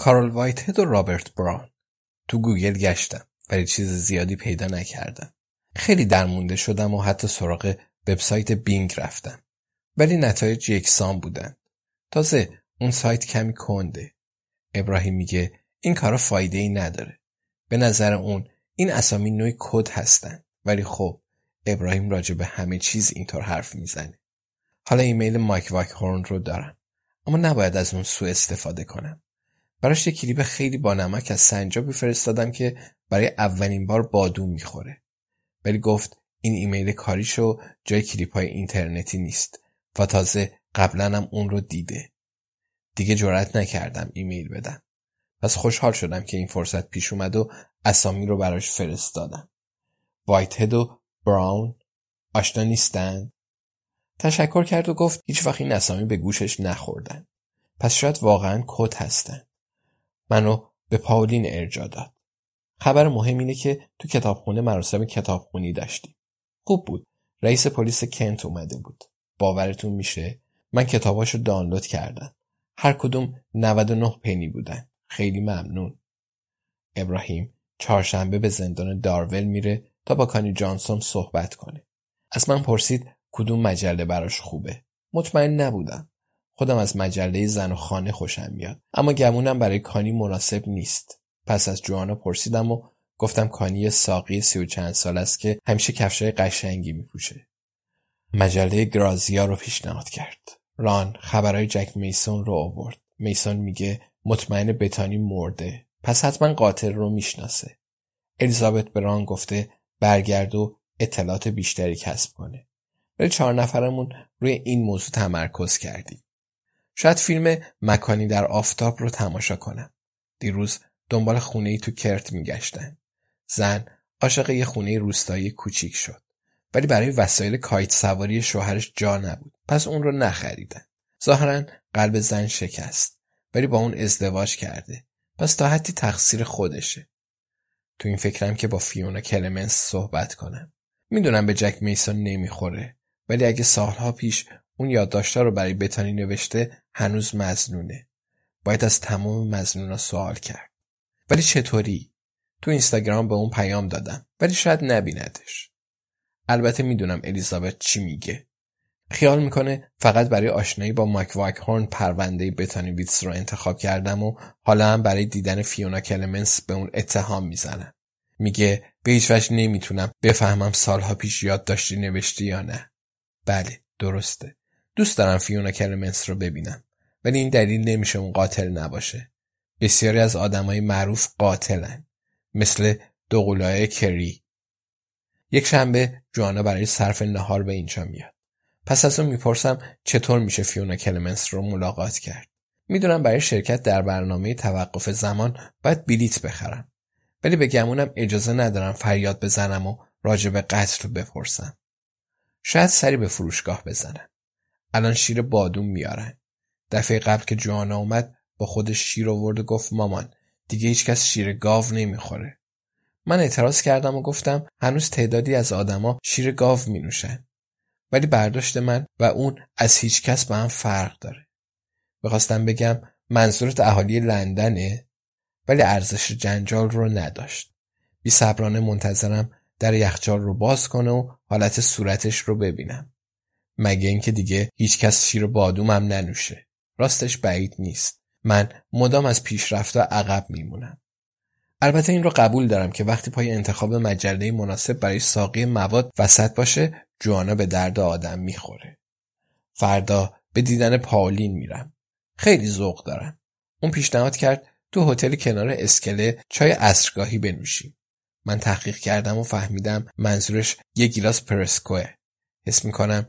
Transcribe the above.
کارل وایتهد و رابرت براون تو گوگل گشتم ولی چیز زیادی پیدا نکردم. خیلی درمونده شدم و حتی سراغ وبسایت بینگ رفتم. ولی نتایج یکسان بودن. تازه اون سایت کمی کنده. ابراهیم میگه این کارا فایده ای نداره. به نظر اون این اسامی نوعی کد هستن. ولی خب ابراهیم راجع به همه چیز اینطور حرف می‌زنه. حالا ایمیل مایک واکهورن رو دارم. اما نباید از اون سوء استفاده کنم. براش یه کلیپ خیلی با نمک از سنجابی فرستادم که برای اولین بار بادوم می‌خوره. ولی گفت این ایمیل کاریشو جای کلیپ های اینترنتی نیست و تازه قبلا هم اون رو دیده. دیگه جرأت نکردم ایمیل بدم. پس خوشحال شدم که این فرصت پیش اومد و اسامی رو براش فرستادم. وایت هد و براون آشنا نیستن؟ تشکر کرد و گفت هیچ وقت این اسامی به گوشش نخوردن. پس شاید واقعا کد هستن. منو به پاولین ارجا داد. خبر مهم اینه که تو کتابخونه مراسم کتابخونی داشتیم. خوب بود. رئیس پلیس کنت اومده بود. باورتون میشه؟ من کتاباشو دانلود کردم. هر کدوم 99 پنی بودن. خیلی ممنون. ابراهیم چهارشنبه به زندان دارول میره تا با کانی جانسون صحبت کنه. از من پرسید کدوم مجله براش خوبه. مطمئن نبودم. خودم از مجله زن و خانه خوشم میاد. اما گمونم برای کانی مناسب نیست. پس از جوانا پرسیدم و گفتم کانی ساقی سی و چند سال است که همیشه کفشای قشنگی میپوشه. مجله گرازیا رو پیشنهاد کرد. ران خبرهای جک میسون رو آورد. میسون میگه مطمئن بتانی مرده. پس حتما قاتل رو می‌شناسه. الیزابت بران گفته برگرد و اطلاعات بیشتری کسب کنه. ولی چهار نفرمون روی این موضوع تمرکز کردیم. شاید فیلم مکانی در آفتاب رو تماشا کنم. دیروز دنبال خونه ای تو کرت میگشتن. زن عاشق یه خونه روستایی کوچیک شد. ولی برای وسایل کایت سواری شوهرش جا نبود. پس اون رو نخریدن. ظاهرا قلب زن شکست. ولی با اون ازدواج کرده. پس تا حدی تقصیر خودشه. تو این فکرم که با فیونا کلمنس صحبت کنم. می‌دونم به جک میسون نمی‌خوره. ولی اگه سالها پیش اون یادداشتها رو برای بتانی نوشته هنوز مزنونه. باید از تمام مزنونا سوال کرد. ولی چطوری؟ تو اینستاگرام به اون پیام دادم ولی شاید نبیندش. البته می‌دونم الیزابت چی میگه. خیال می‌کنه فقط برای آشنایی با مایک وایک هورن پرونده بتانی ویتس رو انتخاب کردم و حالا هم برای دیدن فیونا کلمنس به اون اتهام می‌زنم. میگه به هیچ وجه نمی‌تونم بفهمم سالها پیش یاد داشتی نوشتی یا نه. بله درسته. دوست دارم فیونا کلمنس رو ببینم. ولی این دلیل نمیشه اون قاتل نباشه. بسیاری از آدمای معروف قاتلن. مثل دوقلای کری. یک شنبه جوانا برای صرف نهار به اینجا میاد. پس از اون می‌پرسم چطور میشه فیونا کلمنس رو ملاقات کرد. می‌دونم برای شرکت در برنامه توقف زمان باید بلیت بخرم. ولی به گمونم اجازه ندارم فریاد بزنم و راجع به قتل بپرسم. شاید سری به فروشگاه بزنم. الان شیر بادوم میارن. دفعه قبل که جوانا اومد با خودش شیر آورد و گفت مامان دیگه هیچکس شیر گاو نمی‌خوره. من اعتراض کردم و گفتم هنوز تعدادی از آدما شیر گاو می نوشن. ولی برداشت من و اون از هیچ کس به هم فرق داره. بخواستم بگم منظورت اهالی لندنه ولی ارزش جنجال رو نداشت. بی صبرانه منتظرم در یخچال رو باز کنه و حالت صورتش رو ببینم. مگه اینکه دیگه هیچکس شیر بادومم ننوشه. راستش بعید نیست. من مدام از پیشرفت عقب میمونم. البته این رو قبول دارم که وقتی پای انتخاب مجله مناسب برای ساقی مواد وسط باشه جوانا به درد آدم می‌خوره. فردا به دیدن پاولین میرم. خیلی ذوق دارم. اون پیشنهاد کرد تو هتل کنار اسکله چای اصرگاهی بنوشیم. من تحقیق کردم و فهمیدم منظورش یه گیلاس پرسکوه. حس می‌کنم